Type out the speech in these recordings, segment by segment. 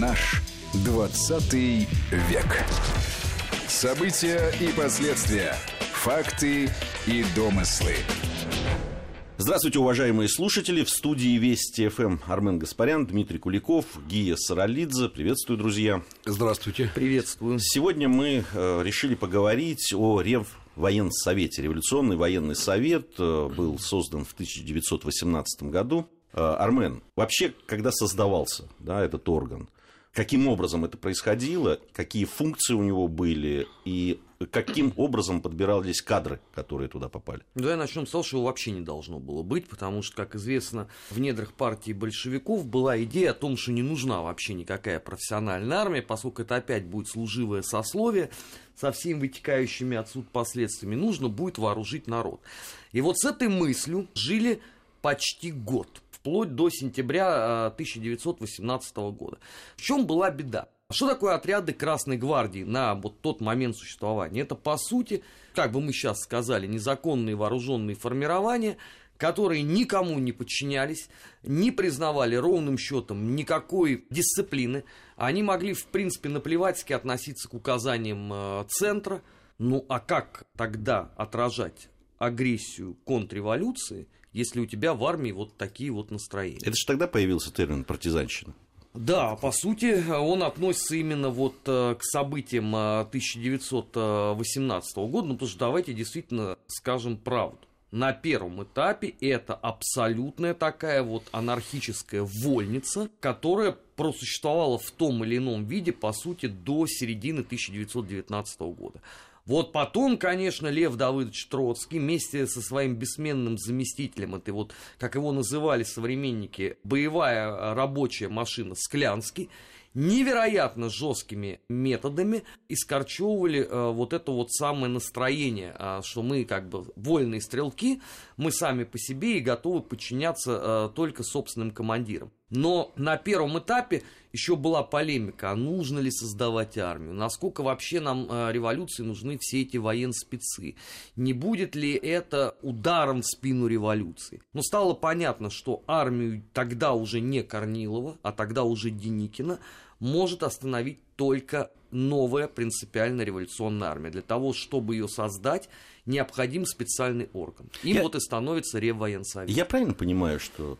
Наш 20 век. События и последствия. Факты и домыслы. Здравствуйте, уважаемые слушатели. В студии Вести ФМ Армен Гаспарян, Дмитрий Куликов, Гия Саралидзе. Приветствую, друзья. Здравствуйте. Приветствую. Сегодня мы э, решили поговорить о Рев военсовете. Революционный военный совет э, был создан в 1918 году. Э, Армен, вообще, когда создавался да, этот орган, каким образом это происходило, какие функции у него были и каким образом подбирались кадры, которые туда попали? Да, я начнем с того, что его вообще не должно было быть, потому что, как известно, в недрах партии большевиков была идея о том, что не нужна вообще никакая профессиональная армия, поскольку это опять будет служивое сословие со всеми вытекающими отсюда последствиями, нужно будет вооружить народ. И вот с этой мыслью жили почти год вплоть до сентября 1918 года. В чем была беда? Что такое отряды Красной Гвардии на вот тот момент существования? Это, по сути, как бы мы сейчас сказали, незаконные вооруженные формирования, которые никому не подчинялись, не признавали ровным счетом никакой дисциплины. Они могли, в принципе, наплевательски относиться к указаниям центра. Ну а как тогда отражать агрессию контрреволюции, если у тебя в армии вот такие вот настроения. Это же тогда появился термин партизанщина. Да, по сути, он относится именно вот к событиям 1918 года, ну потому что давайте действительно скажем правду. На первом этапе это абсолютная такая вот анархическая вольница, которая просуществовала в том или ином виде, по сути, до середины 1919 года. Вот потом, конечно, Лев Давыдович Троцкий вместе со своим бессменным заместителем, это вот, как его называли современники, боевая рабочая машина Склянский, невероятно жесткими методами искорчевывали э, вот это вот самое настроение, э, что мы как бы вольные стрелки, мы сами по себе и готовы подчиняться э, только собственным командирам. Но на первом этапе еще была полемика, а нужно ли создавать армию, насколько вообще нам э, революции нужны все эти военспецы, не будет ли это ударом в спину революции. Но стало понятно, что армию тогда уже не Корнилова, а тогда уже Деникина может остановить только новая принципиально революционная армия. Для того, чтобы ее создать, необходим специальный орган. Им Я... вот и становится Реввоенсовет. Я правильно понимаю, что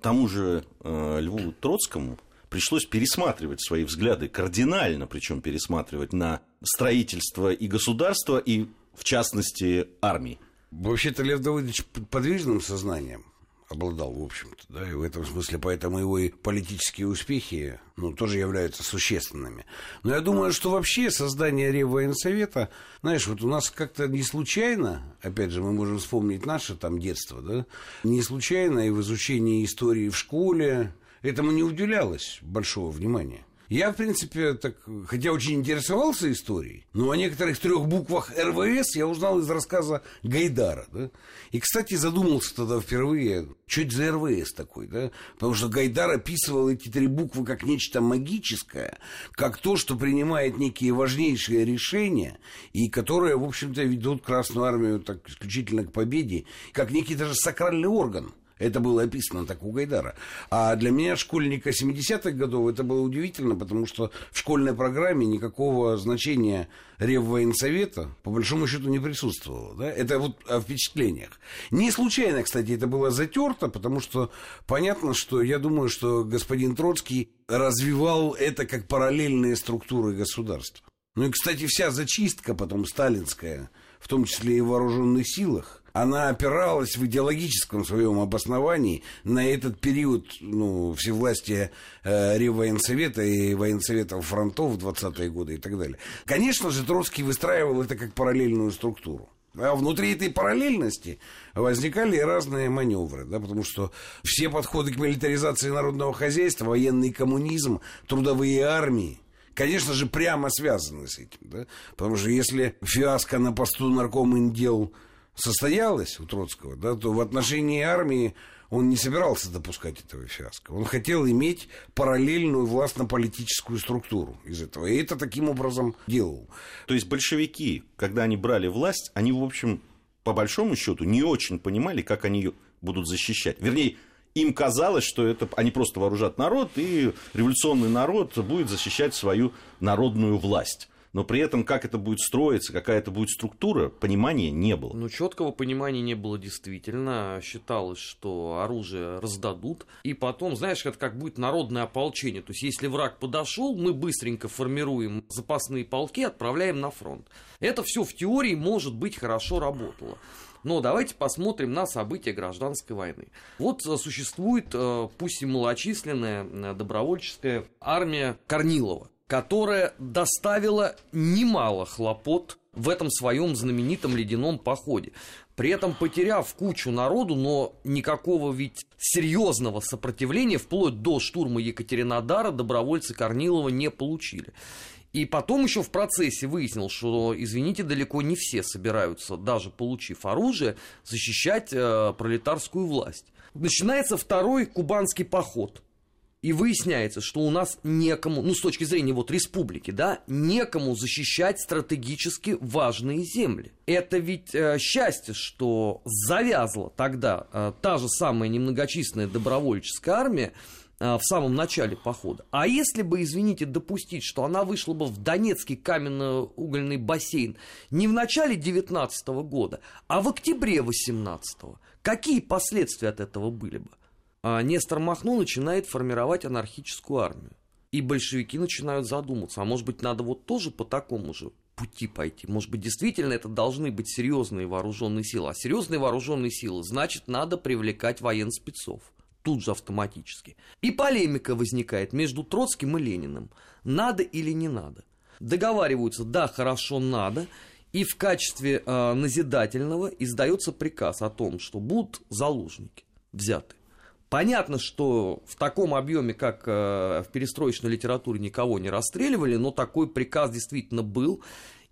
тому же э, Льву Троцкому пришлось пересматривать свои взгляды, кардинально причем пересматривать на строительство и государства, и в частности армии. Вообще-то Лев Давыдович подвижным сознанием обладал, в общем-то, да, и в этом смысле поэтому его и политические успехи, ну, тоже являются существенными. Но я думаю, что вообще создание Реввоенсовета, знаешь, вот у нас как-то не случайно, опять же, мы можем вспомнить наше там детство, да, не случайно и в изучении истории в школе этому не уделялось большого внимания. Я, в принципе, так, хотя очень интересовался историей, но о некоторых трех буквах РВС я узнал из рассказа Гайдара. Да? И, кстати, задумался тогда впервые, что это за РВС такой, да? Потому что Гайдар описывал эти три буквы как нечто магическое, как то, что принимает некие важнейшие решения, и которые, в общем-то, ведут Красную Армию так исключительно к победе, как некий даже сакральный орган – это было описано так у Гайдара. А для меня, школьника 70-х годов, это было удивительно, потому что в школьной программе никакого значения Реввоенсовета, по большому счету, не присутствовало. Да? Это вот о впечатлениях. Не случайно, кстати, это было затерто, потому что понятно, что я думаю, что господин Троцкий развивал это как параллельные структуры государства. Ну и, кстати, вся зачистка потом сталинская, в том числе и в вооруженных силах, она опиралась в идеологическом своем обосновании на этот период ну, всевластия э, Реввоенсовета и военсоветов фронтов в 20-е годы и так далее. Конечно же, Троцкий выстраивал это как параллельную структуру. А внутри этой параллельности возникали разные маневры, да, потому что все подходы к милитаризации народного хозяйства, военный коммунизм, трудовые армии, конечно же, прямо связаны с этим. Да? Потому что если фиаско на посту наркоминдел состоялось у Троцкого, да, то в отношении армии он не собирался допускать этого фиаско. Он хотел иметь параллельную властно-политическую структуру из этого. И это таким образом делал. То есть большевики, когда они брали власть, они, в общем, по большому счету, не очень понимали, как они ее будут защищать. Вернее, им казалось, что это они просто вооружат народ, и революционный народ будет защищать свою народную власть но при этом как это будет строиться, какая это будет структура, понимания не было. Ну, четкого понимания не было действительно. Считалось, что оружие раздадут. И потом, знаешь, это как будет народное ополчение. То есть, если враг подошел, мы быстренько формируем запасные полки, отправляем на фронт. Это все в теории, может быть, хорошо работало. Но давайте посмотрим на события гражданской войны. Вот э, существует, э, пусть и малочисленная, э, добровольческая армия Корнилова которая доставила немало хлопот в этом своем знаменитом ледяном походе. При этом потеряв кучу народу, но никакого ведь серьезного сопротивления вплоть до штурма Екатеринодара добровольцы Корнилова не получили. И потом еще в процессе выяснил, что, извините, далеко не все собираются, даже получив оружие, защищать э, пролетарскую власть. Начинается второй кубанский поход – и выясняется, что у нас некому, ну с точки зрения вот республики, да, некому защищать стратегически важные земли. Это ведь э, счастье, что завязла тогда э, та же самая немногочисленная добровольческая армия э, в самом начале похода. А если бы, извините, допустить, что она вышла бы в Донецкий каменно-угольный бассейн не в начале 19 года, а в октябре 18 какие последствия от этого были бы? А Нестор Махно начинает формировать анархическую армию. И большевики начинают задуматься, а может быть надо вот тоже по такому же пути пойти. Может быть, действительно это должны быть серьезные вооруженные силы. А серьезные вооруженные силы, значит, надо привлекать военспецов. Тут же автоматически. И полемика возникает между Троцким и Лениным. Надо или не надо. Договариваются, да, хорошо, надо. И в качестве э, назидательного издается приказ о том, что будут заложники взяты. Понятно, что в таком объеме, как э, в перестроечной литературе, никого не расстреливали, но такой приказ действительно был.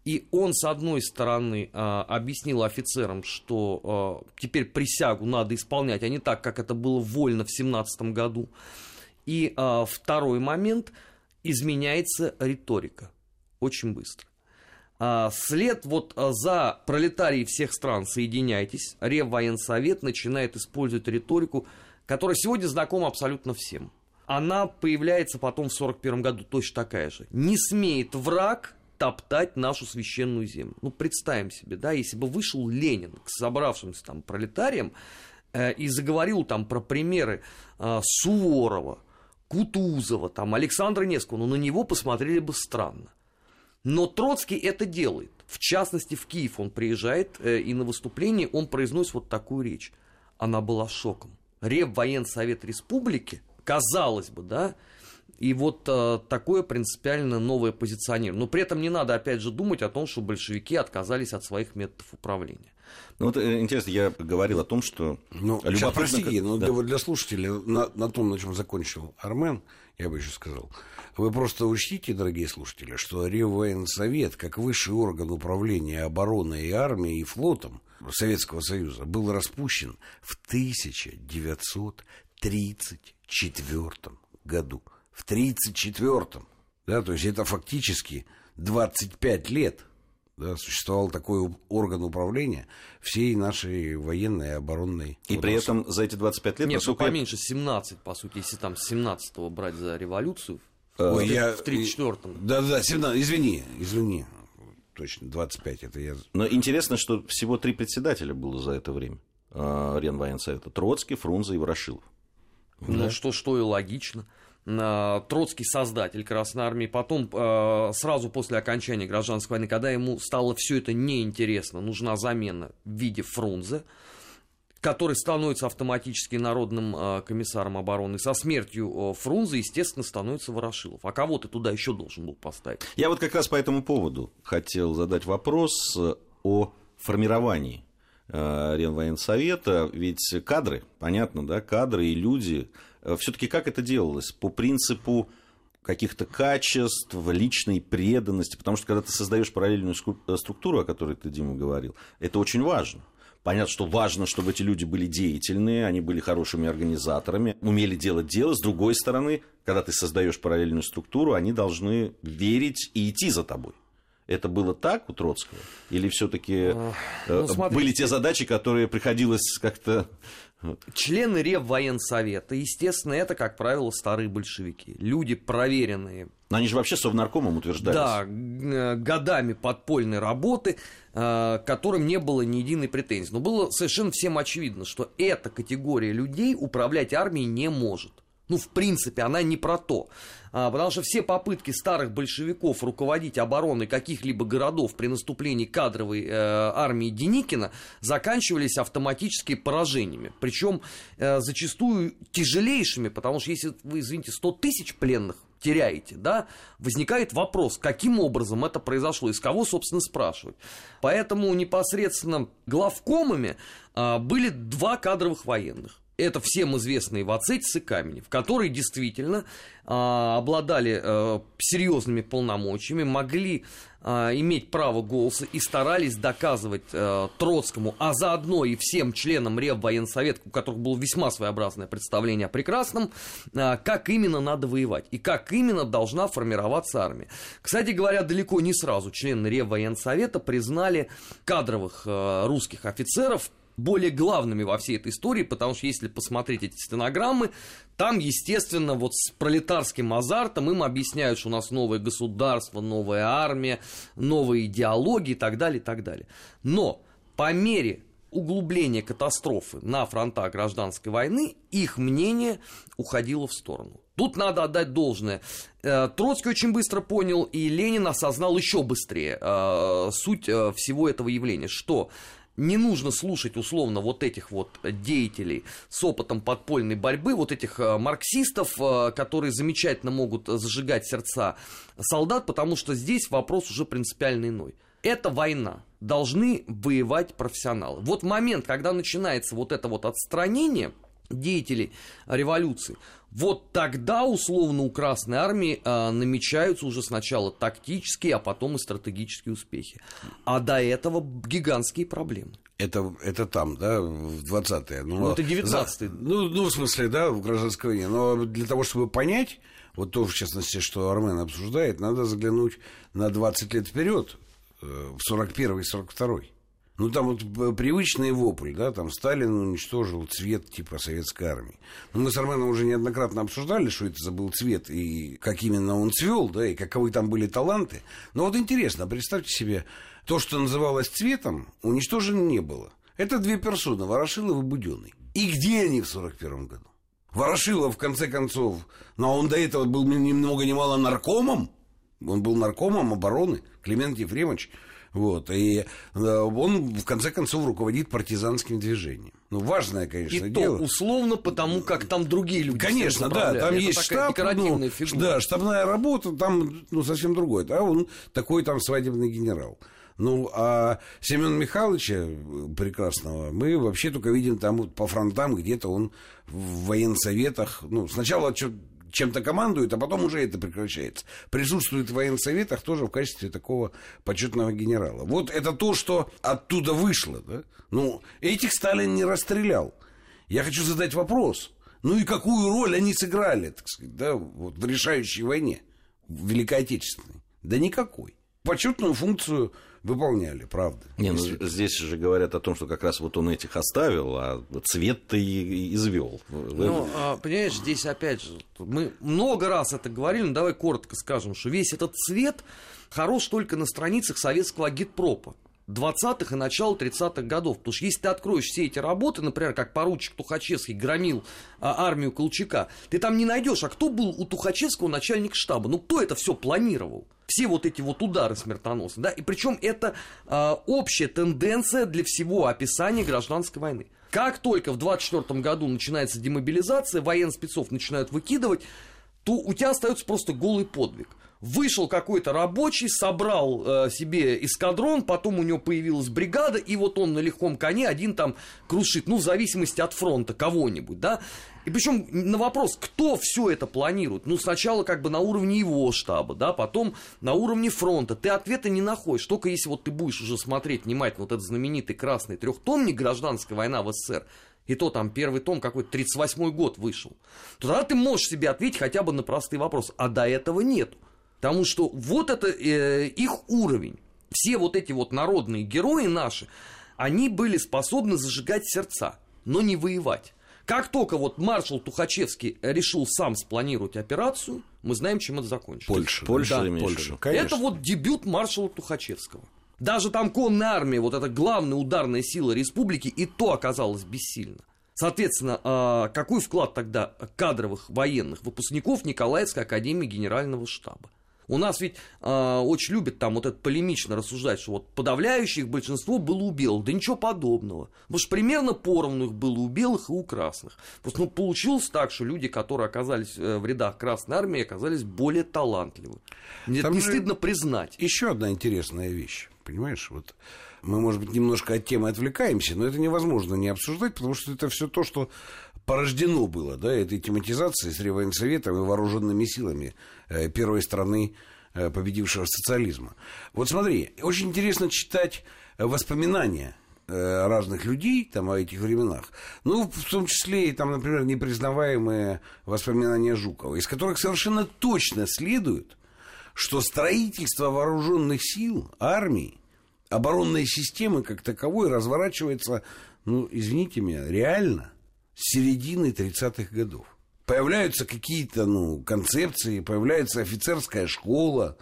И он, с одной стороны, э, объяснил офицерам, что э, теперь присягу надо исполнять, а не так, как это было вольно в 17 году. И второй момент, изменяется риторика очень быстро. След вот за пролетарии всех стран «Соединяйтесь», Реввоенсовет начинает использовать риторику – которая сегодня знакома абсолютно всем. Она появляется потом в 1941 году точно такая же. Не смеет враг топтать нашу священную землю. Ну, представим себе, да, если бы вышел Ленин к собравшимся там пролетариям э, и заговорил там про примеры э, Суворова, Кутузова, там, Александра Невского, ну, на него посмотрели бы странно. Но Троцкий это делает. В частности, в Киев он приезжает, э, и на выступлении он произносит вот такую речь. Она была шоком. Реввоенсовет Республики, казалось бы, да, и вот э, такое принципиально новое позиционирование. Но при этом не надо, опять же, думать о том, что большевики отказались от своих методов управления. Ну вот э, интересно, я говорил о том, что... Ну, сейчас, простите, но да. для, для слушателей, на, на том, на чем закончил Армен, я бы еще сказал, вы просто учтите, дорогие слушатели, что Реввоенсовет, как высший орган управления обороной и армией и флотом, Советского Союза был распущен в 1934 году. В 1934. Да, то есть это фактически 25 лет да, существовал такой орган управления всей нашей военной и оборонной И при этом за эти 25 лет... Нет, насколько... ну поменьше, 17, по сути, если там с 17-го брать за революцию, Ой, в, я... в 34-м. Да, да, 17, извини, извини точно, 25 это я... Но интересно, что всего три председателя было за это время э, Ренвоенсовета. Троцкий, Фрунзе и Ворошилов. Ну, да. что, что и логично. А, Троцкий создатель Красной Армии, потом а, сразу после окончания гражданской войны, когда ему стало все это неинтересно, нужна замена в виде Фрунзе, который становится автоматически народным э, комиссаром обороны. Со смертью э, Фрунзе, естественно, становится Ворошилов. А кого ты туда еще должен был поставить? Я вот как раз по этому поводу хотел задать вопрос э, о формировании Ренвоенсовета, ведь кадры, понятно, да, кадры и люди, все-таки как это делалось? По принципу каких-то качеств, личной преданности, потому что когда ты создаешь параллельную структуру, о которой ты, Дима, говорил, это очень важно. Понятно, что важно, чтобы эти люди были деятельные, они были хорошими организаторами, умели делать дело. С другой стороны, когда ты создаешь параллельную структуру, они должны верить и идти за тобой. Это было так у Троцкого? Или все-таки ну, э, были те задачи, которые приходилось как-то Члены Реввоенсовета, естественно, это, как правило, старые большевики. Люди проверенные. Но они же вообще совнаркомом утверждались. Да, э, годами подпольной работы, э, которым не было ни единой претензии. Но было совершенно всем очевидно, что эта категория людей управлять армией не может. Ну, в принципе, она не про то. А, потому что все попытки старых большевиков руководить обороной каких-либо городов при наступлении кадровой э, армии Деникина заканчивались автоматически поражениями. Причем э, зачастую тяжелейшими, потому что если вы, извините, 100 тысяч пленных теряете, да, возникает вопрос, каким образом это произошло, из кого, собственно, спрашивать. Поэтому непосредственно главкомами а, были два кадровых военных это всем известные Вацетис и Каменев, которые действительно а, обладали а, серьезными полномочиями, могли а, иметь право голоса и старались доказывать а, Троцкому, а заодно и всем членам Реввоенсовета, у которых было весьма своеобразное представление о прекрасном, а, как именно надо воевать и как именно должна формироваться армия. Кстати говоря, далеко не сразу члены Реввоенсовета признали кадровых а, русских офицеров более главными во всей этой истории, потому что если посмотреть эти стенограммы, там, естественно, вот с пролетарским азартом им объясняют, что у нас новое государство, новая армия, новые идеологии и так далее, и так далее. Но по мере углубления катастрофы на фронтах гражданской войны, их мнение уходило в сторону. Тут надо отдать должное. Э, Троцкий очень быстро понял, и Ленин осознал еще быстрее э, суть э, всего этого явления, что не нужно слушать условно вот этих вот деятелей с опытом подпольной борьбы, вот этих э, марксистов, э, которые замечательно могут зажигать сердца солдат, потому что здесь вопрос уже принципиально иной. Это война. Должны воевать профессионалы. Вот момент, когда начинается вот это вот отстранение деятелей революции, вот тогда, условно, у Красной Армии э, намечаются уже сначала тактические, а потом и стратегические успехи. А до этого гигантские проблемы. Это, это там, да, в 20-е. Ну, ну, это 19-е. Ну, ну, в смысле, да, в гражданской войне. Но для того, чтобы понять, вот то, в частности, что Армен обсуждает, надо заглянуть на 20 лет вперед, э, в 41-й и 42-й. Ну, там вот привычный вопль, да, там Сталин уничтожил цвет типа советской армии. Но мы с Арменом уже неоднократно обсуждали, что это за был цвет и как именно он цвел, да, и каковы там были таланты. Но вот интересно, представьте себе, то, что называлось цветом, уничтожено не было. Это две персоны, Ворошилов и Буденный. И где они в 41 году? Ворошилов, в конце концов, но он до этого был ни много ни мало наркомом, он был наркомом обороны, Климент Ефремович – вот, и э, он, в конце концов, руководит партизанским движением. Ну, важное, конечно, и дело. то условно, потому как там другие люди Конечно, да, там Это есть штаб, ну, да, штабная работа, там ну, совсем другое. Да, он такой там свадебный генерал. Ну, а Семен Михайловича э, прекрасного мы вообще только видим там по фронтам, где-то он в военсоветах. Ну, сначала что чем-то командует, а потом уже это прекращается. Присутствует в военсоветах тоже в качестве такого почетного генерала. Вот это то, что оттуда вышло. Да? Ну, этих Сталин не расстрелял. Я хочу задать вопрос. Ну и какую роль они сыграли, так сказать, да, вот в решающей войне, в Великой Отечественной? Да никакой. Почетную функцию выполняли, правда. Не, ну, здесь же говорят о том, что как раз вот он этих оставил, а цвет-то и извел. Ну, а, понимаешь, здесь опять же, мы много раз это говорили, но давай коротко скажем, что весь этот цвет хорош только на страницах советского агитпропа. 20-х и начала 30-х годов. Потому что если ты откроешь все эти работы, например, как поручик Тухачевский громил а, армию Колчака, ты там не найдешь, а кто был у Тухачевского начальник штаба? Ну, кто это все планировал? Все вот эти вот удары смертоносные, да, и причем это а, общая тенденция для всего описания гражданской войны. Как только в 24 году начинается демобилизация, военспецов начинают выкидывать, то у тебя остается просто голый подвиг – Вышел какой-то рабочий, собрал э, себе эскадрон, потом у него появилась бригада, и вот он на легком коне один там крушит, ну, в зависимости от фронта кого-нибудь, да. И причем на вопрос, кто все это планирует, ну, сначала как бы на уровне его штаба, да, потом на уровне фронта, ты ответа не находишь, только если вот ты будешь уже смотреть внимательно вот этот знаменитый красный трехтомник «Гражданская война в СССР», и то там первый том какой-то 38-й год вышел, то тогда ты можешь себе ответить хотя бы на простые вопросы, а до этого нету. Потому что вот это э, их уровень. Все вот эти вот народные герои наши, они были способны зажигать сердца. но не воевать. Как только вот маршал Тухачевский решил сам спланировать операцию, мы знаем, чем это закончилось. Польша. Польша, да, Польша. Конечно. Это вот дебют маршала Тухачевского. Даже там конная армия, вот эта главная ударная сила республики, и то оказалась бессильна. Соответственно, а, какой вклад тогда кадровых военных выпускников Николаевской академии генерального штаба? У нас ведь а, очень любят там вот это полемично рассуждать, что вот подавляющее их большинство было у белых. Да ничего подобного. Потому что примерно поровну их было у белых и у красных. Просто ну, получилось так, что люди, которые оказались э, в рядах Красной Армии, оказались более талантливы. Мне это Там не же- стыдно признать. Еще одна интересная вещь, понимаешь, вот мы, может быть, немножко от темы отвлекаемся, но это невозможно не обсуждать, потому что это все то, что порождено было, да, этой тематизацией с Реввоенсоветом и вооруженными силами э, первой страны, э, победившего социализма. Вот смотри, очень интересно читать э, воспоминания разных людей там о этих временах. Ну, в том числе и там, например, непризнаваемые воспоминания Жукова, из которых совершенно точно следует, что строительство вооруженных сил, армии, оборонной системы как таковой разворачивается, ну, извините меня, реально середины 30-х годов. Появляются какие-то, ну, концепции, появляется офицерская школа.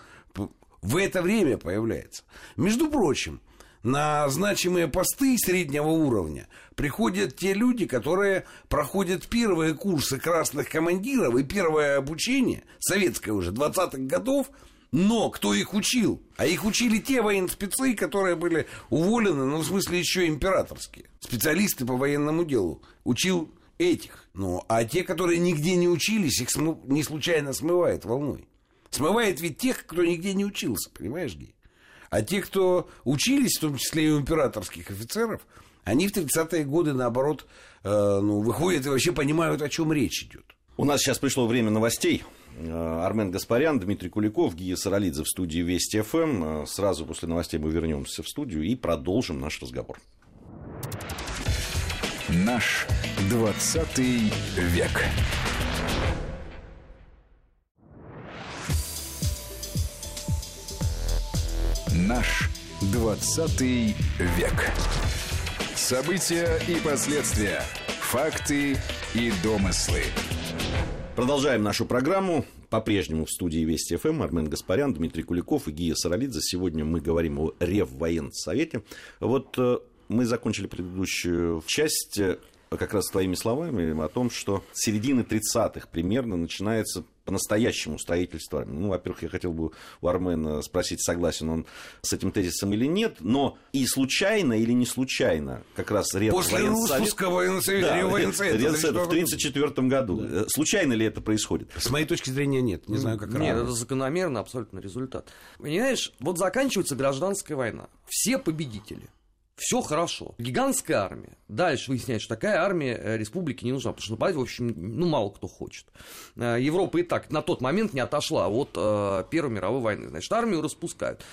В это время появляется. Между прочим, на значимые посты среднего уровня приходят те люди, которые проходят первые курсы красных командиров и первое обучение, советское уже, 20-х годов, но кто их учил? А их учили те военспецы, которые были уволены, ну, в смысле, еще императорские. Специалисты по военному делу. Учил этих. Ну, а те, которые нигде не учились, их смы- не случайно смывает волной. Смывает ведь тех, кто нигде не учился, понимаешь, Гей? А те, кто учились, в том числе и у императорских офицеров, они в 30-е годы, наоборот, э, ну, выходят и вообще понимают, о чем речь идет. У нас сейчас пришло время новостей. Э, Армен Гаспарян, Дмитрий Куликов, Гия Саралидзе в студии Вести ФМ. Э, Сразу после новостей мы вернемся в студию и продолжим наш разговор. Наш 20 век. Наш 20 век. События и последствия. Факты и домыслы. Продолжаем нашу программу. По-прежнему в студии Вести ФМ Армен Гаспарян, Дмитрий Куликов и Гия Саралидзе. Сегодня мы говорим о Реввоенсовете. Вот э, мы закончили предыдущую часть э, как раз твоими словами о том, что с середины 30-х примерно начинается по-настоящему строительство. Ну, во-первых, я хотел бы у Армена спросить, согласен он с этим тезисом или нет, но и случайно или не случайно как раз После Реввоенсовет... распуска военсовета, Да, Реввоенсовета, Реввоенсовета значит, в что- 1934 году. Э, Случайно ли это происходит? С моей точки зрения, нет. Не знаю, как Нет, Рама. это закономерно абсолютно результат. Понимаешь, вот заканчивается гражданская война. Все победители. Все хорошо. Гигантская армия. Дальше выясняется, что такая армия э, республике не нужна, потому что нападать, в общем, ну, мало кто хочет. Э, Европа и так на тот момент не отошла от э, Первой мировой войны. Значит, армию распускают.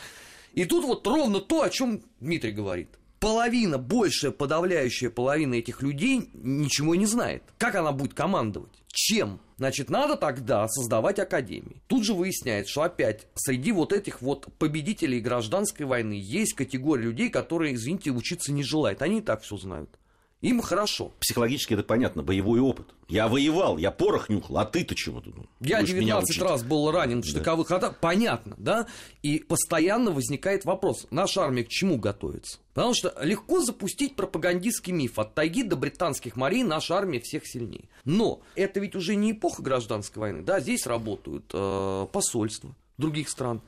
И тут вот ровно то, о чем Дмитрий говорит. Половина, большая подавляющая половина этих людей ничего не знает. Как она будет командовать? Чем? Значит, надо тогда создавать академии. Тут же выясняется, что опять среди вот этих вот победителей гражданской войны есть категория людей, которые, извините, учиться не желают. Они и так все знают. Им хорошо. Психологически это понятно, боевой опыт. Я воевал, я порох нюхал, а ты-то чего тут? Я будешь меня 19 учить? раз был ранен в штыковых атаках. Понятно, да? И постоянно возникает вопрос, наша армия к чему готовится? Потому что легко запустить пропагандистский миф. От тайги до британских морей наша армия всех сильнее. Но это ведь уже не эпоха гражданской войны. Да, здесь работают э, посольства других стран.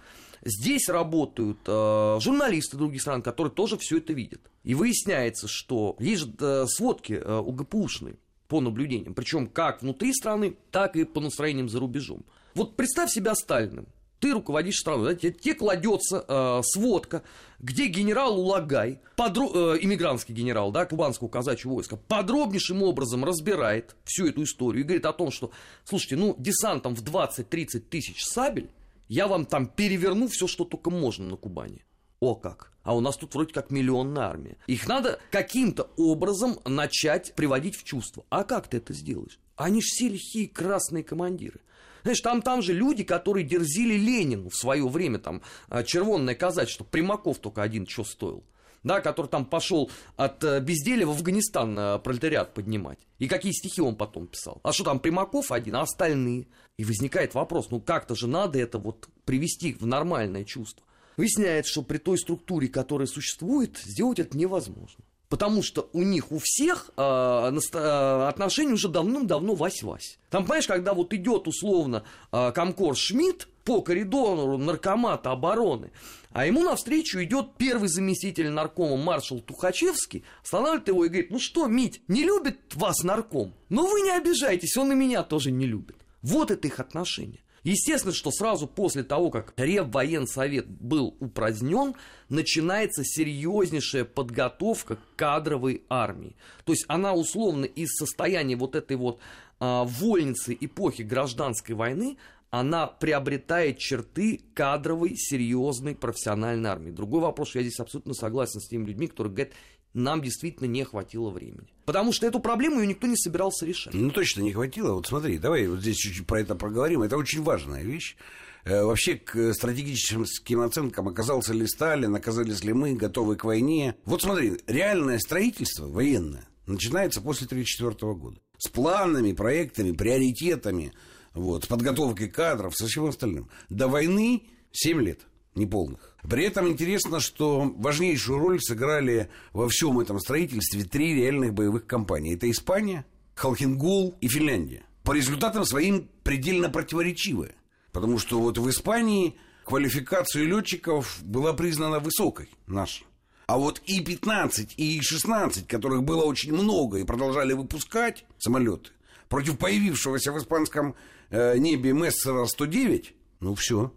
Здесь работают э, журналисты других стран, которые тоже все это видят. И выясняется, что есть же э, сводки э, УГПУшные по наблюдениям, причем как внутри страны, так и по настроениям за рубежом. Вот представь себя Сталиным. Ты руководишь страной, да, тебе, тебе кладется э, сводка, где генерал Улагай, подро- э, иммигрантский генерал, да, кубанского казачьего войска, подробнейшим образом разбирает всю эту историю и говорит о том, что, слушайте, ну, десантом в 20-30 тысяч сабель я вам там переверну все, что только можно на Кубани. О как. А у нас тут вроде как миллионная армия. Их надо каким-то образом начать приводить в чувство. А как ты это сделаешь? Они же все лихие красные командиры. Знаешь, там, там же люди, которые дерзили Ленину в свое время, там, а, червонное казачество, Примаков только один что стоил. Да, который там пошел от э, безделия в Афганистан э, пролетариат поднимать. И какие стихи он потом писал. А что там, Примаков один, а остальные? И возникает вопрос, ну как-то же надо это вот привести в нормальное чувство. Выясняется, что при той структуре, которая существует, сделать это невозможно. Потому что у них у всех э, наста- отношения уже давным-давно вась-вась. Там, понимаешь, когда вот идет условно э, комкор Шмидт по коридору наркомата обороны, а ему навстречу идет первый заместитель наркома маршал Тухачевский, останавливает его и говорит, ну что, Мить, не любит вас нарком? Но вы не обижайтесь, он и меня тоже не любит. Вот это их отношение. Естественно, что сразу после того, как Реввоенсовет был упразднен, начинается серьезнейшая подготовка кадровой армии. То есть она условно из состояния вот этой вот а, вольницы эпохи гражданской войны, она приобретает черты кадровой, серьезной профессиональной армии. Другой вопрос, что я здесь абсолютно согласен с теми людьми, которые говорят, нам действительно не хватило времени. Потому что эту проблему ее никто не собирался решать. Ну, точно не хватило. Вот смотри, давай вот здесь чуть-чуть про это проговорим. Это очень важная вещь. Э, вообще к стратегическим оценкам оказался ли Сталин, оказались ли мы готовы к войне. Вот смотри, реальное строительство военное начинается после 1934 года. С планами, проектами, приоритетами, вот, с подготовкой кадров, со всем остальным. До войны 7 лет неполных. При этом интересно, что важнейшую роль сыграли во всем этом строительстве три реальных боевых компании. Это Испания, Халхингол и Финляндия. По результатам своим предельно противоречивые. Потому что вот в Испании квалификация летчиков была признана высокой, наша. А вот И-15 и И-16, которых было очень много и продолжали выпускать самолеты, против появившегося в испанском э, небе Мессера-109, ну все,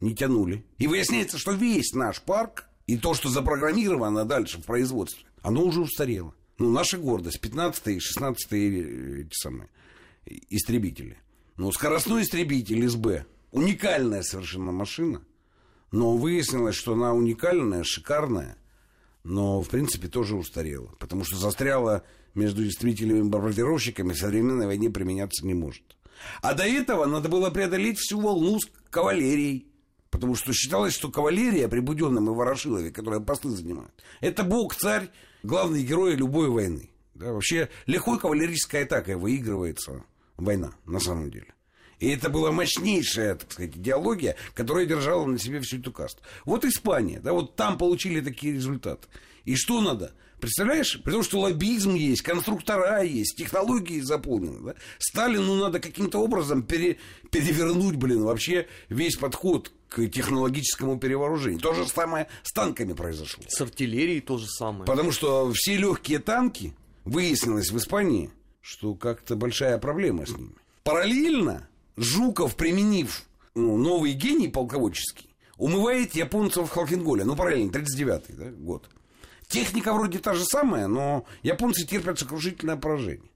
не тянули. И выясняется, что весь наш парк и то, что запрограммировано дальше в производстве, оно уже устарело. Ну, наша гордость, 15 и 16 эти самые истребители. Ну, скоростной истребитель СБ, уникальная совершенно машина, но выяснилось, что она уникальная, шикарная, но, в принципе, тоже устарела, потому что застряла между истребителями и бомбардировщиками, в современной войне применяться не может. А до этого надо было преодолеть всю волну с кавалерией, Потому что считалось, что кавалерия при Буденном и Ворошилове, которые посты занимают, это бог, царь, главный герой любой войны. Да, вообще легкой кавалерийской атакой выигрывается война, на самом деле. И это была мощнейшая, так сказать, идеология, которая держала на себе всю эту касту. Вот Испания, да, вот там получили такие результаты. И что надо? Представляешь? При том, что лоббизм есть, конструктора есть, технологии заполнены. Да? Сталину надо каким-то образом пере, перевернуть, блин, вообще весь подход к технологическому перевооружению. То же самое с танками произошло. С артиллерией то же самое. Потому что все легкие танки, выяснилось в Испании, что как-то большая проблема с ними. Параллельно Жуков, применив ну, новый гений полководческий, умывает японцев в Халкинголе. Ну, параллельно, 39-й да, год. Техника вроде та же самая, но японцы терпят сокрушительное поражение.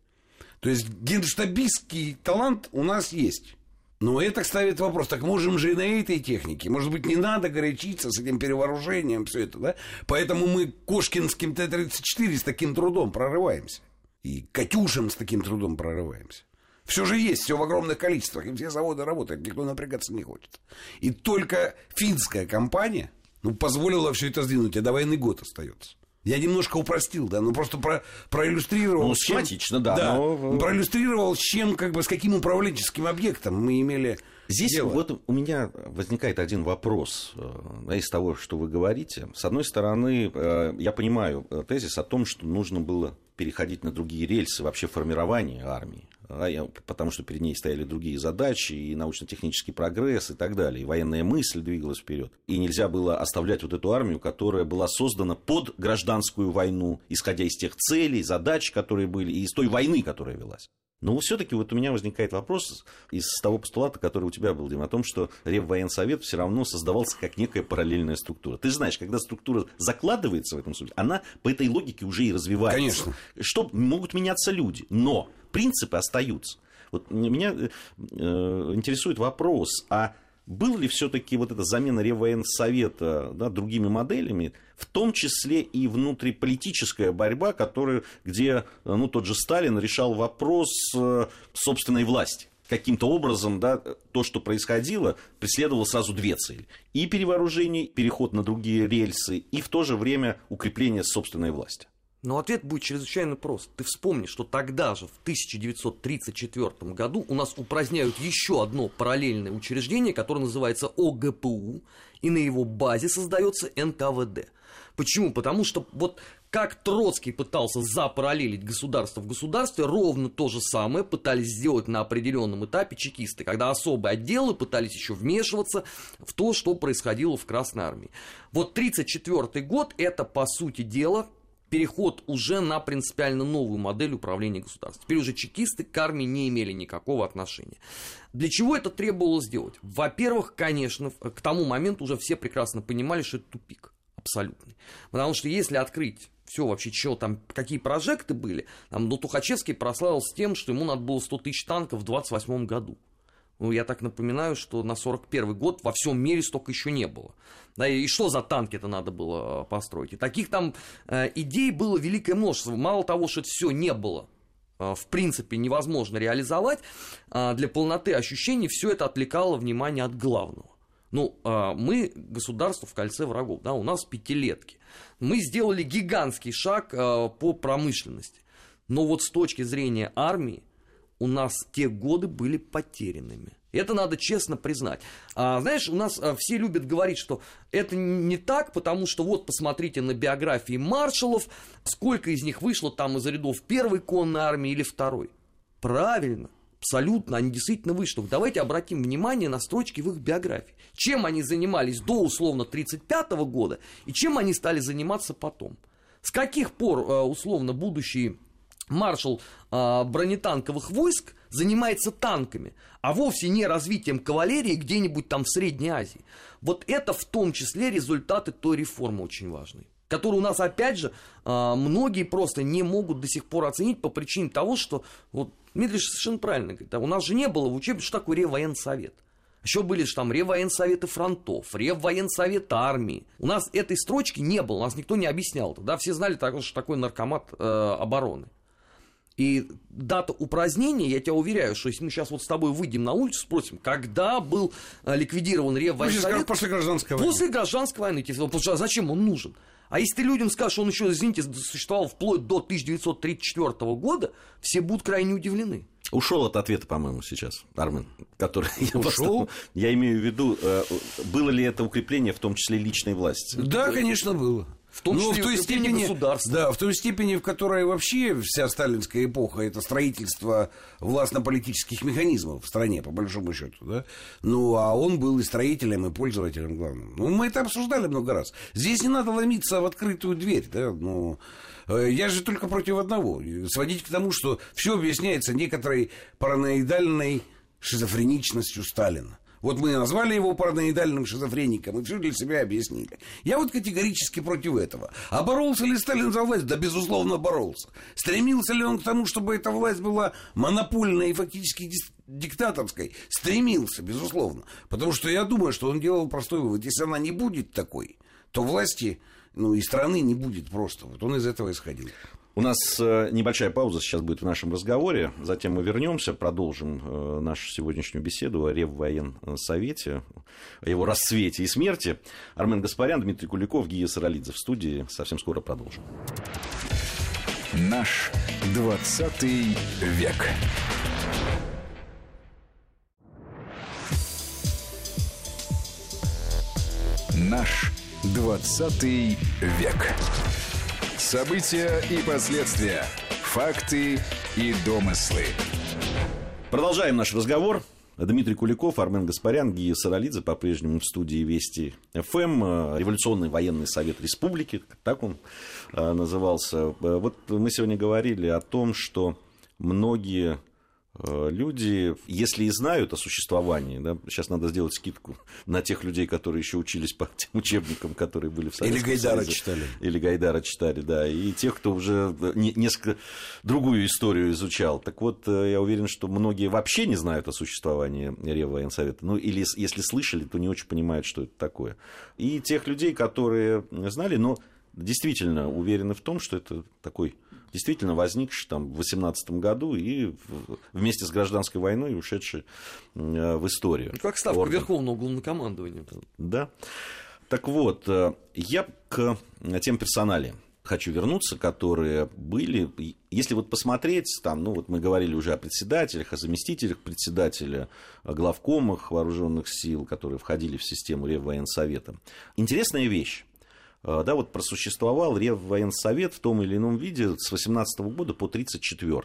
То есть генштабистский талант у нас есть. Но это ставит вопрос, так можем же и на этой технике. Может быть, не надо горячиться с этим перевооружением, все это, да? Поэтому мы Кошкинским Т-34 с таким трудом прорываемся. И Катюшем с таким трудом прорываемся. Все же есть, все в огромных количествах, и все заводы работают, никто напрягаться не хочет. И только финская компания ну, позволила все это сдвинуть, а до войны год остается. Я немножко упростил, да, ну просто про, проиллюстрировал. Ну, схематично, да. да но... Проиллюстрировал, с чем, как бы, с каким управленческим объектом мы имели Здесь дело. вот у меня возникает один вопрос э, из того, что вы говорите. С одной стороны, э, я понимаю э, тезис о том, что нужно было переходить на другие рельсы вообще формирования армии потому что перед ней стояли другие задачи, и научно-технический прогресс, и так далее, и военная мысль двигалась вперед. И нельзя было оставлять вот эту армию, которая была создана под гражданскую войну, исходя из тех целей, задач, которые были, и из той войны, которая велась. Но все-таки вот у меня возникает вопрос из того постулата, который у тебя был, Дим, о том, что Реввоенсовет все равно создавался как некая параллельная структура. Ты знаешь, когда структура закладывается в этом случае, она по этой логике уже и развивается. Конечно. Что могут меняться люди, но принципы остаются. Вот меня э, интересует вопрос, а был ли все-таки вот эта замена Реввоенсовета да, другими моделями, в том числе и внутриполитическая борьба, которая, где ну, тот же Сталин решал вопрос э, собственной власти? каким-то образом да, то, что происходило, преследовало сразу две цели. И перевооружение, переход на другие рельсы, и в то же время укрепление собственной власти. Но ответ будет чрезвычайно прост. Ты вспомни, что тогда же, в 1934 году, у нас упраздняют еще одно параллельное учреждение, которое называется ОГПУ, и на его базе создается НКВД. Почему? Потому что вот как Троцкий пытался запараллелить государство в государстве, ровно то же самое пытались сделать на определенном этапе чекисты, когда особые отделы пытались еще вмешиваться в то, что происходило в Красной Армии. Вот 1934 год – это, по сути дела, переход уже на принципиально новую модель управления государством. Теперь уже чекисты к армии не имели никакого отношения. Для чего это требовалось сделать? Во-первых, конечно, к тому моменту уже все прекрасно понимали, что это тупик абсолютный. Потому что если открыть все вообще, что там, какие прожекты были, там, ну, Тухачевский прославился тем, что ему надо было 100 тысяч танков в 28 году. Ну, я так напоминаю, что на 41 год во всем мире столько еще не было. Да, и что за танки это надо было э, построить? И таких там э, идей было великое множество. Мало того, что это все не было э, в принципе невозможно реализовать, э, для полноты ощущений все это отвлекало внимание от главного. Ну, э, мы государство в кольце врагов, да, у нас пятилетки. Мы сделали гигантский шаг э, по промышленности. Но вот с точки зрения армии, у нас те годы были потерянными. Это надо честно признать. А, знаешь, у нас а, все любят говорить, что это не так, потому что вот посмотрите на биографии маршалов, сколько из них вышло там из рядов первой конной армии или второй. Правильно, абсолютно, они действительно вышли. Давайте обратим внимание на строчки в их биографии. Чем они занимались до условно 1935 года и чем они стали заниматься потом. С каких пор а, условно будущие маршал э, бронетанковых войск занимается танками, а вовсе не развитием кавалерии где-нибудь там в Средней Азии. Вот это в том числе результаты той реформы очень важной которую у нас, опять же, э, многие просто не могут до сих пор оценить по причине того, что, вот Дмитрий совершенно правильно говорит, а у нас же не было в учебнике, что такое Реввоенсовет. Еще были же там Реввоенсоветы фронтов, Реввоенсовет армии. У нас этой строчки не было, у нас никто не объяснял. Да? Все знали, что такое наркомат э, обороны. И дата упразднения, я тебя уверяю, что если мы сейчас вот с тобой выйдем на улицу, спросим, когда был э, ликвидирован Реввоенсовет? После гражданской войны. После гражданской войны. Потому что зачем он нужен? А если ты людям скажешь, что он еще, извините, существовал вплоть до 1934 года, все будут крайне удивлены. Ушел от ответа, по-моему, сейчас, Армен, который я, Ушел? я имею в виду, э, было ли это укрепление, в том числе личной власти? Да, конечно, было. В том числе ну, в той степени государства. Да, в той степени, в которой вообще вся сталинская эпоха это строительство властно-политических механизмов в стране, по большому счету, да. Ну, а он был и строителем, и пользователем главным. Ну, мы это обсуждали много раз. Здесь не надо ломиться в открытую дверь, да, ну. Я же только против одного. Сводить к тому, что все объясняется некоторой параноидальной шизофреничностью Сталина. Вот мы назвали его параноидальным шизофреником и все для себя объяснили. Я вот категорически против этого. А боролся ли Сталин за власть? Да, безусловно, боролся. Стремился ли он к тому, чтобы эта власть была монопольной и фактически диктаторской? Стремился, безусловно. Потому что я думаю, что он делал простой вывод. Если она не будет такой, то власти ну, и страны не будет просто. Вот он из этого исходил. У нас э, небольшая пауза сейчас будет в нашем разговоре, затем мы вернемся, продолжим э, нашу сегодняшнюю беседу о Реввоенсовете, о его расцвете и смерти. Армен Гаспарян, Дмитрий Куликов, Гия Саралидзе в студии. Совсем скоро продолжим. Наш 20 век. Наш 20 век. События и последствия. Факты и домыслы. Продолжаем наш разговор. Дмитрий Куликов, Армен Гаспарян, Гия Саралидзе по-прежнему в студии Вести ФМ, Революционный военный совет республики, так он э, назывался. Вот мы сегодня говорили о том, что многие Э, люди, если и знают о существовании, да, сейчас надо сделать скидку на тех людей, которые еще учились по тем учебникам, которые были в Советском Или Гайдара Союзе, читали. Или Гайдара читали, да, и тех, кто уже несколько другую историю изучал. Так вот, э, я уверен, что многие вообще не знают о существовании Реввоенсовета. Ну, или если слышали, то не очень понимают, что это такое. И тех людей, которые знали, но действительно уверены в том, что это такой действительно возникший там в 18 году и вместе с гражданской войной ушедший э, в историю. Ну, как ставка Орден. Верховного главнокомандования. Да. Так вот, э, я к тем персоналиям хочу вернуться, которые были. Если вот посмотреть, там, ну вот мы говорили уже о председателях, о заместителях председателя, о главкомах вооруженных сил, которые входили в систему Реввоенсовета. Интересная вещь. А, да, вот просуществовал Реввоенсовет в том или ином виде с 18 года по 34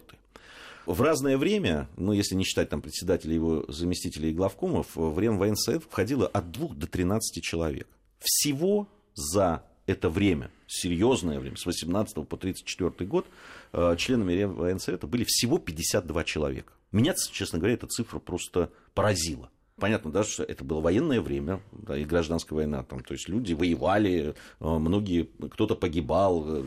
в разное время, ну, если не считать там председателя его заместителей и главкомов, в Реввоенсовет входило от 2 до 13 человек. Всего за это время, серьезное время, с 18 по 34 год, а, членами Реввоенсовета были всего 52 человека. Меня, честно говоря, эта цифра просто поразила. Понятно, да, что это было военное время, да, и гражданская война, там, то есть люди воевали, э, многие, кто-то погибал, э,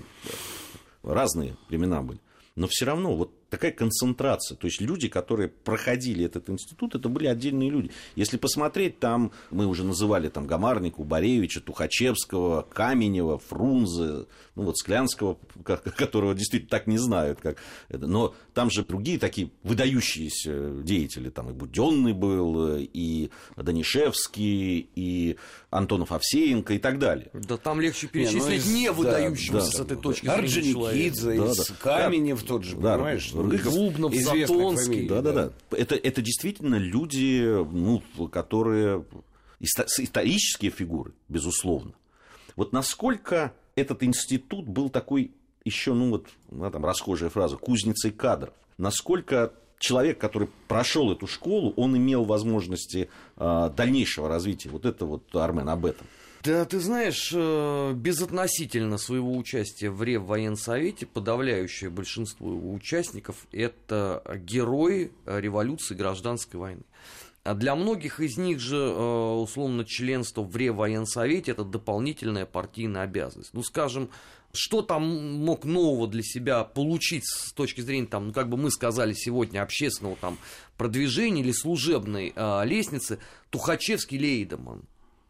разные времена были. Но все равно вот такая концентрация. То есть люди, которые проходили этот институт, это были отдельные люди. Если посмотреть, там мы уже называли там Гамарнику, Боревича, Тухачевского, Каменева, Фрунзе, ну вот Склянского, которого действительно так не знают, как это. Но там же другие такие выдающиеся деятели. Там и Буденный был, и Данишевский, и Антонов Овсеенко и так далее. Да там легче перечислить не, ну, не выдающегося да, с этой точки зрения Орджоникидзе, да, да. Каменев тот же, да, понимаешь? Рыков, Клубнов, Затонский. Да, да, да. Это, это действительно люди, ну, которые исторические фигуры, безусловно. Вот насколько этот институт был такой еще, ну вот, ну, там расхожая фраза, кузницей кадров. Насколько человек, который прошел эту школу, он имел возможности э, дальнейшего развития. Вот это вот Армен об этом. Да, ты знаешь, э, безотносительно своего участия в Реввоенсовете, подавляющее большинство его участников – это герои революции гражданской войны. А для многих из них же, э, условно, членство в Реввоенсовете – это дополнительная партийная обязанность. Ну, скажем, что там мог нового для себя получить с точки зрения, там, ну, как бы мы сказали сегодня, общественного там, продвижения или служебной э, лестницы Тухачевский Лейдеман.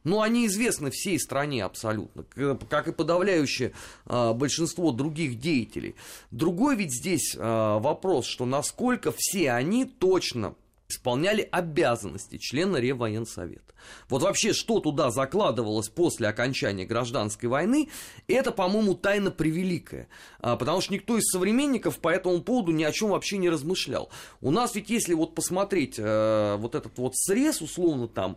Ну, они известны всей стране абсолютно, как и подавляющее а, большинство других деятелей. Другой ведь здесь а, вопрос, что насколько все они точно исполняли обязанности члена Реввоенсовета. Вот вообще, что туда закладывалось после окончания гражданской войны, это, по-моему, тайна превеликая. А, потому что никто из современников по этому поводу ни о чем вообще не размышлял. У нас ведь, если вот посмотреть э, вот этот вот срез, условно, там,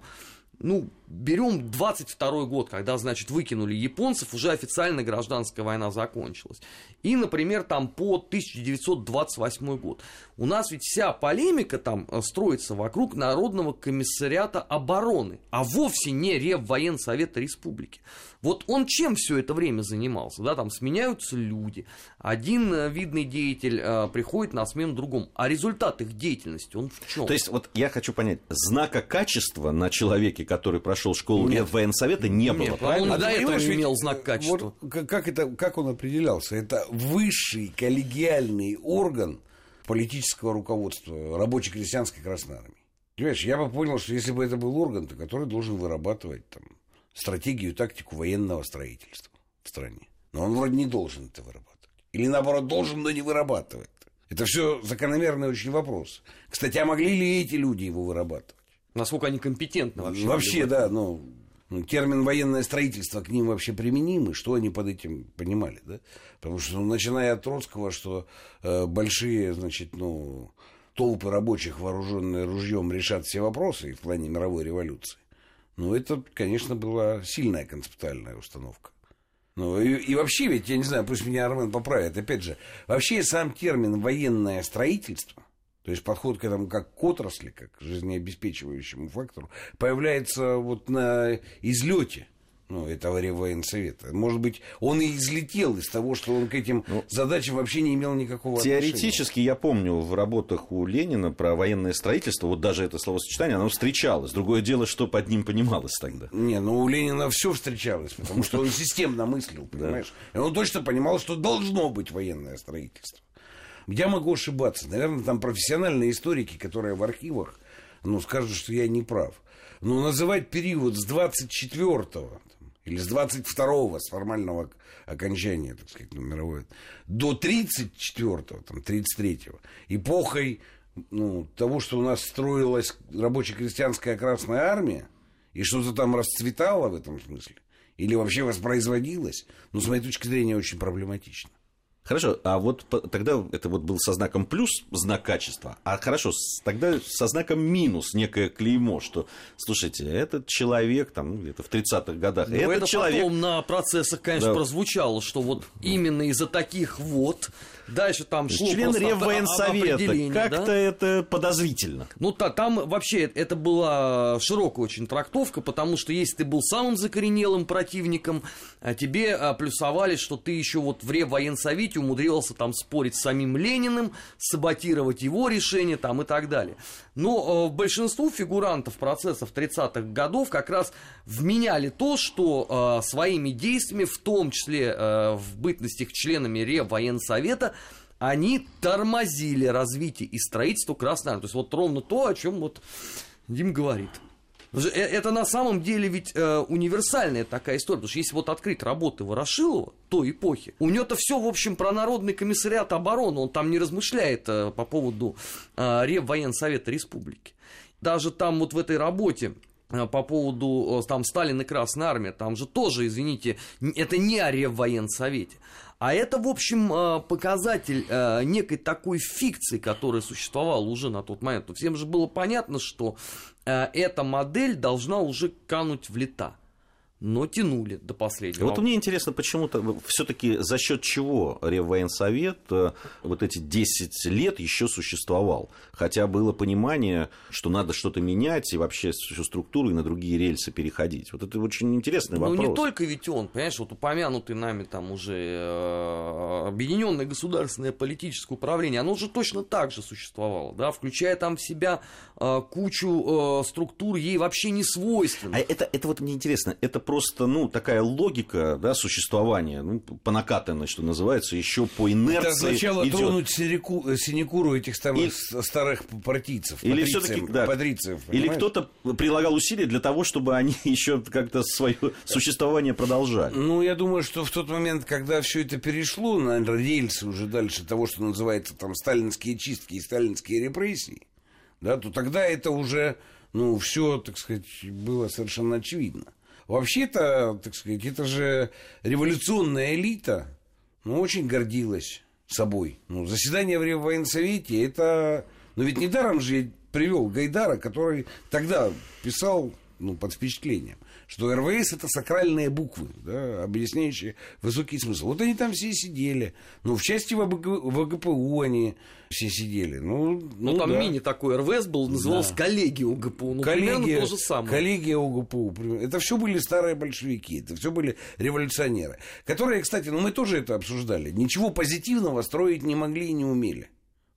ну, берем 22 год, когда, значит, выкинули японцев, уже официально гражданская война закончилась. И, например, там по 1928 год. У нас ведь вся полемика там э, строится вокруг Народного комиссариата обороны, а вовсе не Реввоенсовета Республики. Вот он чем все это время занимался? Да, там сменяются люди, один э, видный деятель э, приходит на смену другому, а результат их деятельности, он в чем? То есть, вот я хочу понять, знака качества на человеке, который прошел школу Нет. военсовета, не было. Нет, правильно? Он а до этого имел знак качества. Вот, как, это, как он определялся? Это высший коллегиальный орган политического руководства рабоче-крестьянской Красной Армии. Понимаешь, я бы понял, что если бы это был орган, то который должен вырабатывать там, стратегию и тактику военного строительства в стране. Но он вроде не должен это вырабатывать. Или наоборот, должен, но не вырабатывает. Это все закономерный очень вопрос. Кстати, а могли ли эти люди его вырабатывать? Насколько они компетентны вообще? Вообще, да, ну, термин военное строительство к ним вообще применимы, что они под этим понимали, да? Потому что, ну, начиная от Троцкого, что э, большие, значит, ну, толпы рабочих, вооруженные ружьем, решат все вопросы в плане мировой революции. Ну, это, конечно, была сильная концептуальная установка. Ну, и, и вообще, ведь, я не знаю, пусть меня Армен поправит, опять же, вообще сам термин «военное строительство», то есть подход к этому как к отрасли, как к жизнеобеспечивающему фактору, появляется вот на излете ну, этого Реввоенсовета. Может быть, он и излетел из того, что он к этим ну, задачам вообще не имел никакого Теоретически, отношения. я помню, в работах у Ленина про военное строительство, вот даже это словосочетание, оно встречалось. Другое дело, что под ним понималось тогда. Не, ну у Ленина все встречалось, потому что он системно мыслил, понимаешь? И он точно понимал, что должно быть военное строительство. Я могу ошибаться. Наверное, там профессиональные историки, которые в архивах, ну, скажут, что я не прав. Но называть период с 24 или с 22-го, с формального окончания, так сказать, ну, мировой, до 34-го, там, 33-го, эпохой ну, того, что у нас строилась рабоче-крестьянская Красная Армия, и что-то там расцветало в этом смысле, или вообще воспроизводилось, ну, с моей точки зрения, очень проблематично. Хорошо, а вот тогда это вот был со знаком плюс знак качества, а хорошо, тогда со знаком минус некое клеймо, что, слушайте, этот человек там где-то в 30-х годах, ну, этот это человек... потом на процессах, конечно, Да. прозвучало, что вот именно из-за таких вот дальше там шло Член Реввоенсовета, как-то да? это подозрительно. Ну, та- там вообще это была широкая очень трактовка, потому что если ты был самым закоренелым противником, а тебе а, плюсовали, что ты еще вот в Реввоенсовете умудрился там спорить с самим Лениным, саботировать его решение там и так далее. Но э, большинству фигурантов процессов 30-х годов как раз вменяли то, что э, своими действиями, в том числе э, в бытности их членами Реввоенсовета, они тормозили развитие и строительство Красной Армии. То есть вот ровно то, о чем вот Дим говорит. Э- Это на самом деле ведь э, универсальная такая история. Потому что если вот открыть работы Ворошилова той эпохи, у него-то все, в общем, про Народный комиссариат обороны. Он там не размышляет э, по поводу э, Реввоенсовета Республики. Даже там вот в этой работе э, по поводу э, там Сталин и Красная Армия, там же тоже, извините, это не о Реввоенсовете. А это, в общем, э, показатель э, некой такой фикции, которая существовала уже на тот момент. Всем же было понятно, что э, эта модель должна уже кануть в лета. Но тянули до последнего. Вот мне интересно, почему-то все-таки за счет чего Реввоенсовет э, вот эти 10 лет еще существовал. Хотя было понимание, что надо что-то менять и вообще всю структуру и на другие рельсы переходить. Вот это очень интересный Ну, вопрос. не только ведь он, понимаешь, вот упомянутый нами там уже э, Объединенное государственное политическое управление, оно же точно так же существовало, да, включая там в себя э, кучу структур, ей вообще не А свойственных. это, это вот мне интересно, это просто, ну, такая логика, да, существования, ну, по накатанной, что называется, еще по инерции Это означало идет. тронуть сиреку- э, синекуру этих старых, И- старых партийцев, Или все-таки, да, патрициев, или кто-то прилагал усилия для того, чтобы они еще как-то свое существование продолжали. Ну, я думаю, что в тот момент, когда все это перешло на рельсы уже дальше того, что называется там сталинские чистки и сталинские репрессии, да, то тогда это уже, ну, все, так сказать, было совершенно очевидно. Вообще-то, так сказать, это же революционная элита, ну, очень гордилась собой. Ну, заседание в Реввоенсовете, это... Ну, ведь недаром же я привел Гайдара, который тогда писал, ну, под впечатлением, что РВС это сакральные буквы, да, объясняющие высокий смысл. Вот они там все сидели. Ну, в части ВГ- ВГПУ они все сидели. Ну, Ну, ну там да. мини такой РВС был, назывался коллегия УГПУ. Ну, примерно Коллегия, то же самое. коллегия УГПУ. Это все были старые большевики, это все были революционеры. Которые, кстати, ну мы тоже это обсуждали. Ничего позитивного строить не могли и не умели.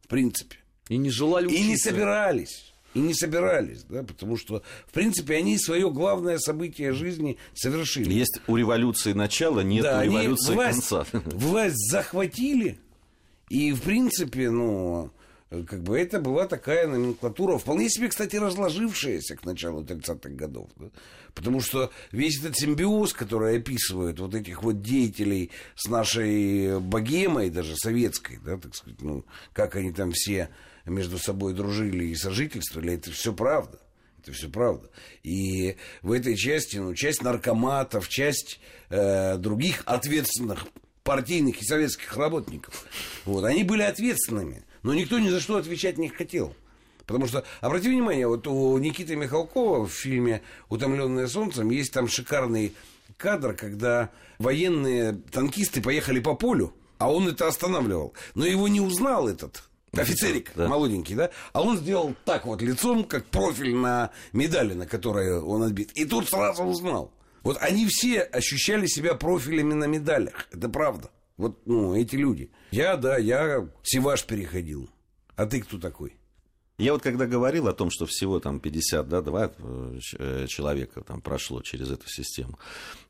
В принципе. И не желали И не учиться. собирались. И не собирались, да, потому что, в принципе, они свое главное событие жизни совершили. Есть у революции начало, нет Да, у революции власть, конца. власть захватили, и, в принципе, ну, как бы это была такая номенклатура, вполне себе, кстати, разложившаяся к началу 30-х годов. да. Потому что весь этот симбиоз, который описывает вот этих вот деятелей с нашей богемой, даже советской, да, так сказать, ну, как они там все между собой дружили и сожительствовали, это все правда. Это все правда. И в этой части, ну, часть наркоматов, часть э, других ответственных партийных и советских работников, вот, они были ответственными, но никто ни за что отвечать не хотел. Потому что, обрати внимание, вот у Никиты Михалкова в фильме «Утомленное солнцем» есть там шикарный кадр, когда военные танкисты поехали по полю, а он это останавливал. Но его не узнал этот офицерик Да. молоденький, да? А он сделал так вот лицом, как профиль на медали, на которой он отбит. И тут сразу узнал. Вот они все ощущали себя профилями на медалях. Это правда. Вот, ну, эти люди. Я, да, я Севаш переходил. А ты кто такой? Я вот когда говорил о том, что всего там 50, да, два э, э, человека там прошло через эту систему,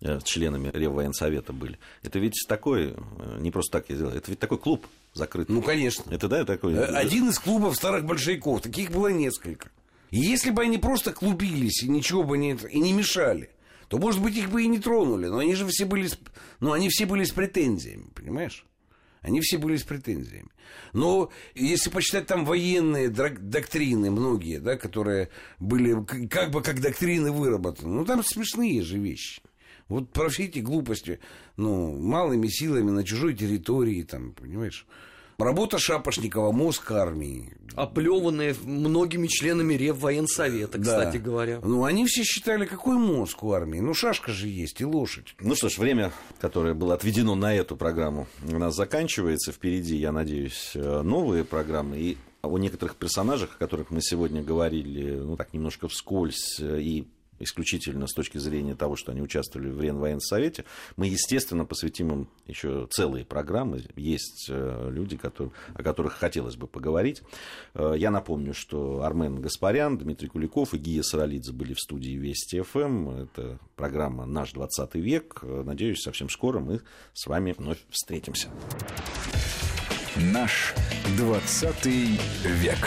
э, членами Реввоенсовета были. Это ведь такой, не просто так я сделал, это ведь такой клуб закрытый. Ну, конечно. Это, да, такой... Один из клубов старых большевиков. Таких было несколько. И если бы они просто клубились и ничего бы не, и не мешали, то, может быть, их бы и не тронули. Но они же все были, ну, они все были с претензиями, понимаешь? Они все были с претензиями. Но если почитать там военные доктрины многие, да, которые были как бы как доктрины выработаны, ну там смешные же вещи. Вот про все эти глупости, ну, малыми силами на чужой территории, там, понимаешь? Работа Шапошникова, мозг армии. Оплеванные многими членами Реввоенсовета, кстати Да. говоря. Ну, они все считали, какой мозг у армии? Ну, шашка же есть и лошадь. Ну что ж, время, которое было отведено на эту программу, у нас заканчивается. Впереди, я надеюсь, э, новые программы. И о некоторых персонажах, о которых мы сегодня говорили, ну так немножко вскользь э, и исключительно с точки зрения того, что они участвовали в Ренвоенсовете, мы, естественно, посвятим им еще целые программы. Есть э, люди, которые, о которых хотелось бы поговорить. Э, Я напомню, что Армен Гаспарян, Дмитрий Куликов и Гия Саралидзе были в студии Вести ФМ. Это программа «Наш 20 век». Надеюсь, совсем скоро мы с вами вновь встретимся. Наш 20 век.